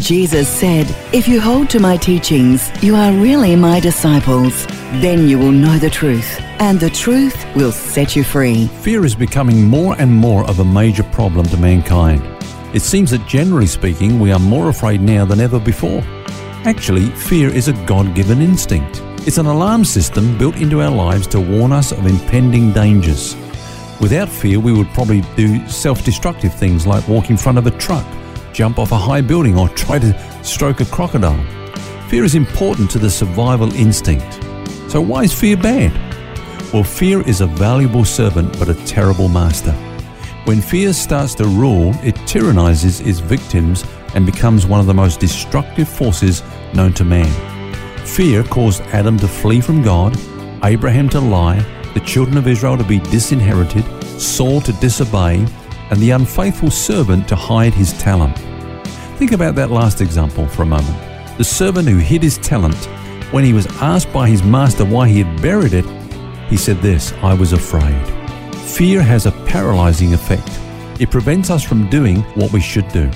Jesus said, If you hold to my teachings, you are really my disciples. Then you will know the truth, and the truth will set you free. Fear is becoming more and more of a major problem to mankind. It seems that generally speaking, we are more afraid now than ever before. Actually, fear is a God given instinct. It's an alarm system built into our lives to warn us of impending dangers. Without fear, we would probably do self destructive things like walk in front of a truck jump off a high building, or try to stroke a crocodile. Fear is important to the survival instinct. So, why is fear bad? Well, fear is a valuable servant but a terrible master. When fear starts to rule, it tyrannizes its victims and becomes one of the most destructive forces known to man. Fear caused Adam to flee from God, Abraham to lie, the children of Israel to be disinherited, Saul to disobey, and the unfaithful servant to hide his talent. Think about that last example for a moment. The servant who hid his talent, when he was asked by his master why he had buried it, he said this I was afraid. Fear has a paralyzing effect. It prevents us from doing what we should do.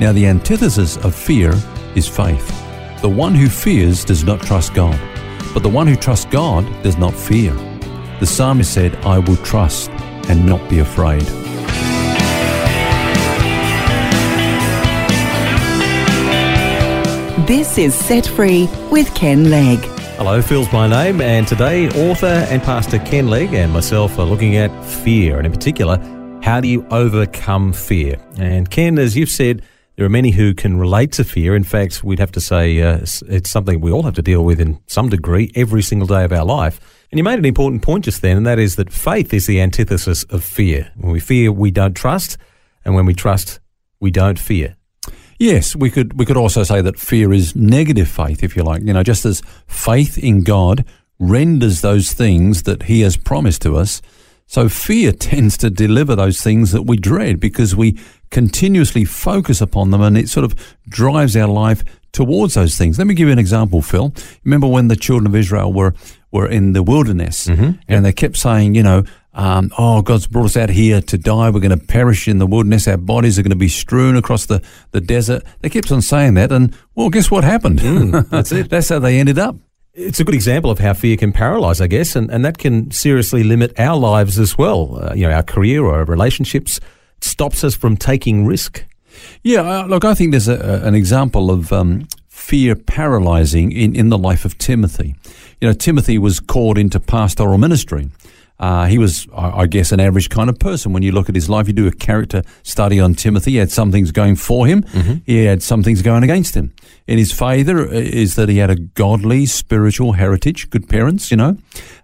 Now, the antithesis of fear is faith. The one who fears does not trust God, but the one who trusts God does not fear. The psalmist said, I will trust and not be afraid. This is Set Free with Ken Legg. Hello, Phil's my name, and today author and pastor Ken Legg and myself are looking at fear, and in particular, how do you overcome fear? And Ken, as you've said, there are many who can relate to fear. In fact, we'd have to say uh, it's something we all have to deal with in some degree every single day of our life. And you made an important point just then, and that is that faith is the antithesis of fear. When we fear, we don't trust, and when we trust, we don't fear. Yes, we could we could also say that fear is negative faith, if you like. You know, just as faith in God renders those things that He has promised to us, so fear tends to deliver those things that we dread because we continuously focus upon them, and it sort of drives our life towards those things. Let me give you an example, Phil. Remember when the children of Israel were were in the wilderness, mm-hmm. and they kept saying, you know, um, oh, God's brought us out here to die. We're going to perish in the wilderness. Our bodies are going to be strewn across the, the desert. They kept on saying that. And, well, guess what happened? Mm, that's it. that's how they ended up. It's a good example of how fear can paralyze, I guess, and, and that can seriously limit our lives as well. Uh, you know, our career or our relationships it stops us from taking risk. Yeah, uh, look, I think there's a, an example of um, fear paralyzing in, in the life of Timothy. You know, Timothy was called into pastoral ministry. Uh, he was, I guess, an average kind of person. When you look at his life, you do a character study on Timothy. He had some things going for him. Mm-hmm. He had some things going against him. In his favour uh, is that he had a godly, spiritual heritage, good parents, you know.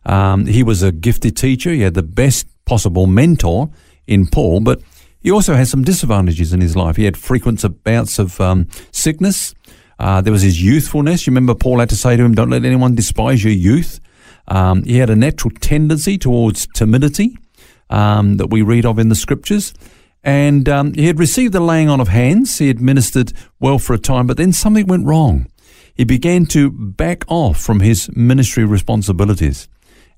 Um, he was a gifted teacher. He had the best possible mentor in Paul, but he also had some disadvantages in his life. He had frequent bouts of um, sickness. Uh, there was his youthfulness. You remember Paul had to say to him, "Don't let anyone despise your youth." Um, he had a natural tendency towards timidity um, that we read of in the scriptures. And um, he had received the laying on of hands. He had ministered well for a time, but then something went wrong. He began to back off from his ministry responsibilities.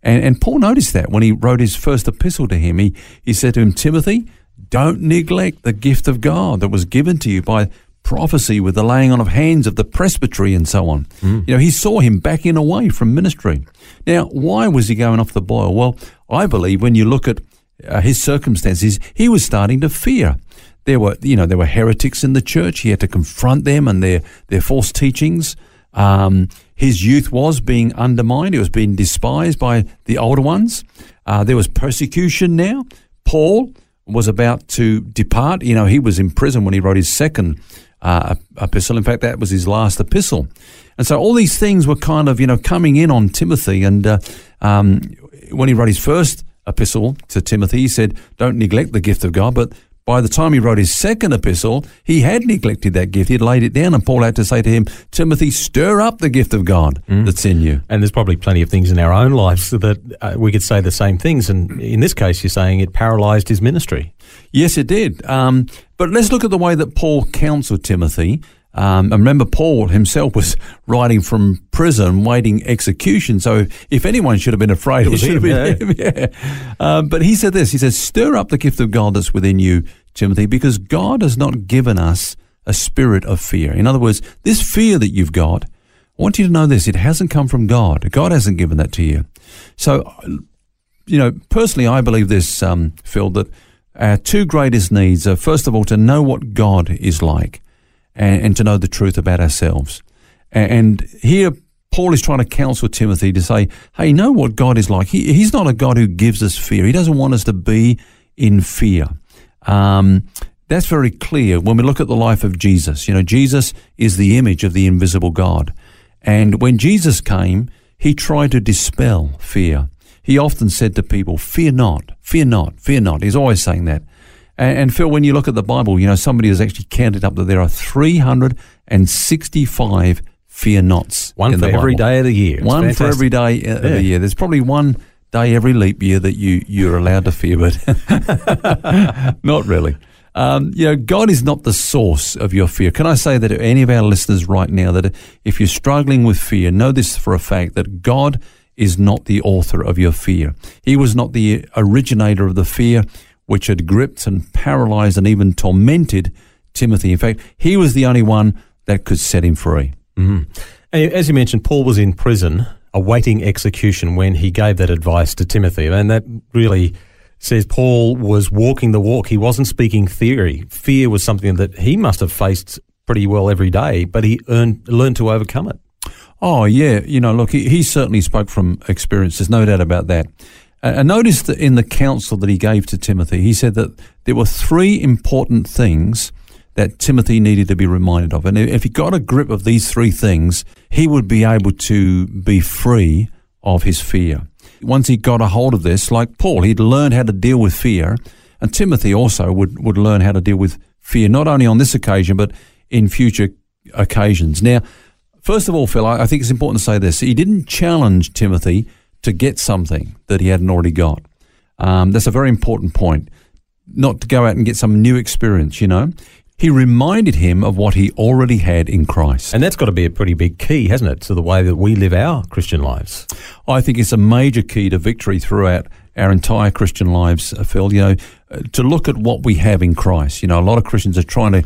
And, and Paul noticed that when he wrote his first epistle to him. He, he said to him, Timothy, don't neglect the gift of God that was given to you by prophecy with the laying on of hands of the presbytery and so on. Mm. You know, he saw him backing away from ministry. Now, why was he going off the boil? Well, I believe when you look at uh, his circumstances, he was starting to fear. There were, you know, there were heretics in the church. He had to confront them and their their false teachings. Um, his youth was being undermined. He was being despised by the older ones. Uh, there was persecution now. Paul was about to depart. You know, he was in prison when he wrote his second uh, epistle. In fact, that was his last epistle. And so all these things were kind of, you know, coming in on Timothy. And uh, um, when he wrote his first epistle to Timothy, he said, Don't neglect the gift of God. But by the time he wrote his second epistle, he had neglected that gift. He had laid it down, and Paul had to say to him, Timothy, stir up the gift of God mm. that's in you. And there's probably plenty of things in our own lives that uh, we could say the same things. And in this case, you're saying it paralyzed his ministry. Yes, it did. Um, but let's look at the way that Paul counseled Timothy. Um, and remember, Paul himself was writing from prison, waiting execution. So if anyone should have been afraid, it, it should have been yeah. him. Yeah. Um, but he said this. He says, "Stir up the gift of God that's within you, Timothy, because God has not given us a spirit of fear. In other words, this fear that you've got, I want you to know this: it hasn't come from God. God hasn't given that to you. So, you know, personally, I believe this, um, Phil, that our two greatest needs are first of all to know what God is like." and, and to know the truth about ourselves. And, and here, Paul is trying to counsel Timothy to say, hey, know what God is like. He, he's not a God who gives us fear. He doesn't want us to be in fear. Um, that's very clear when we look at the life of Jesus. You know, Jesus is the image of the invisible God. And when Jesus came, he tried to dispel fear. He often said to people, Fear not, fear not, fear not. He's always saying that. And, and, Phil, when you look at the Bible, you know, somebody has actually counted up that there are 365 fear nots. One for every day of the year. It's one fantastic. for every day of yeah. the year. There's probably one day every leap year that you, you're allowed to fear, but not really. Um, you know, God is not the source of your fear. Can I say that to any of our listeners right now that if you're struggling with fear, know this for a fact that God is not the author of your fear. He was not the originator of the fear which had gripped and paralyzed and even tormented Timothy. In fact, he was the only one that could set him free. Mm-hmm. As you mentioned, Paul was in prison awaiting execution when he gave that advice to Timothy. And that really says Paul was walking the walk. He wasn't speaking theory. Fear was something that he must have faced pretty well every day, but he earned, learned to overcome it. Oh, yeah. You know, look, he, he certainly spoke from experience. There's no doubt about that. Uh, and notice that in the counsel that he gave to Timothy, he said that there were three important things that Timothy needed to be reminded of. And if he got a grip of these three things, he would be able to be free of his fear. Once he got a hold of this, like Paul, he'd learned how to deal with fear. And Timothy also would, would learn how to deal with fear, not only on this occasion, but in future occasions. Now, first of all, Phil, I think it's important to say this. He didn't challenge Timothy to get something that he hadn't already got. Um, that's a very important point. Not to go out and get some new experience, you know. He reminded him of what he already had in Christ. And that's got to be a pretty big key, hasn't it, to the way that we live our Christian lives? I think it's a major key to victory throughout our entire Christian lives, uh, Phil. You know, uh, to look at what we have in Christ. You know, a lot of Christians are trying to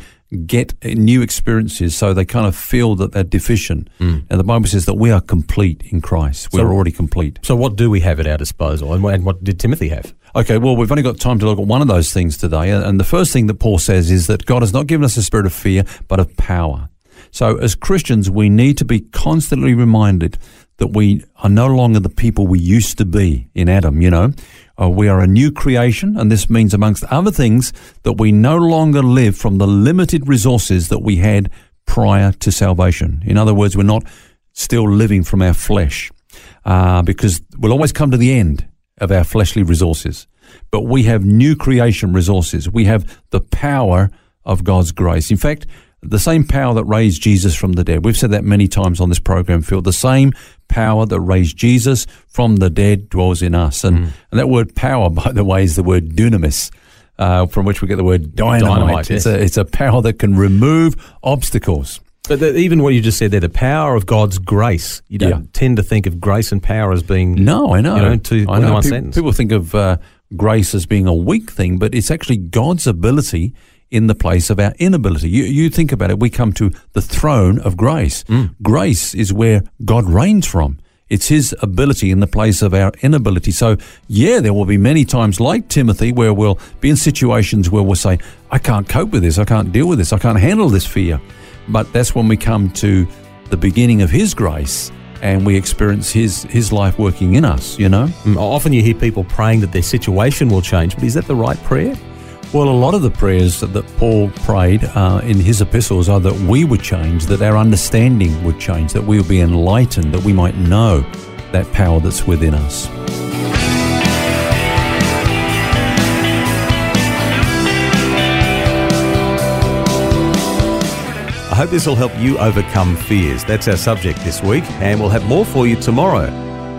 get new experiences, so they kind of feel that they're deficient. Mm. And the Bible says that we are complete in Christ. We're so, already complete. So, what do we have at our disposal, and what did Timothy have? Okay, well, we've only got time to look at one of those things today. And the first thing that Paul says is that God has not given us a spirit of fear, but of power. So, as Christians, we need to be constantly reminded that we are no longer the people we used to be in Adam, you know. Uh, we are a new creation, and this means, amongst other things, that we no longer live from the limited resources that we had prior to salvation. In other words, we're not still living from our flesh, uh, because we'll always come to the end of our fleshly resources. But we have new creation resources. We have the power of God's grace. In fact, the same power that raised Jesus from the dead. We've said that many times on this program, Phil. The same power that raised Jesus from the dead dwells in us. And, mm. and that word power, by the way, is the word dunamis. Uh, from which we get the word dynamite. dynamite it's, a, it's a power that can remove obstacles. But the, even what you just said there, the power of God's grace. You don't yeah. tend to think of grace and power as being no, I know, you know, to I know. Pe-. People think of uh, grace as being a weak thing, but it's actually God's ability in the place of our inability. You, you think about it, we come to the throne of grace. Mm. Grace is where God reigns from. It's his ability in the place of our inability. So, yeah, there will be many times like Timothy where we'll be in situations where we'll say, I can't cope with this. I can't deal with this. I can't handle this fear. But that's when we come to the beginning of his grace and we experience his his life working in us, you know? Mm, often you hear people praying that their situation will change, but is that the right prayer? Well, a lot of the prayers that, that Paul prayed uh, in his epistles are that we would change, that our understanding would change, that we would be enlightened, that we might know that power that's within us. I hope this will help you overcome fears. That's our subject this week, and we'll have more for you tomorrow.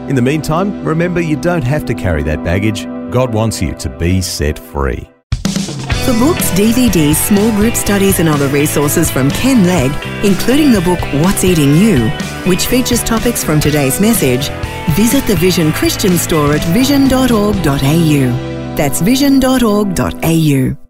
In the meantime, remember you don't have to carry that baggage. God wants you to be set free. For books, DVDs, small group studies, and other resources from Ken Legg, including the book What's Eating You, which features topics from today's message, visit the Vision Christian store at vision.org.au. That's vision.org.au.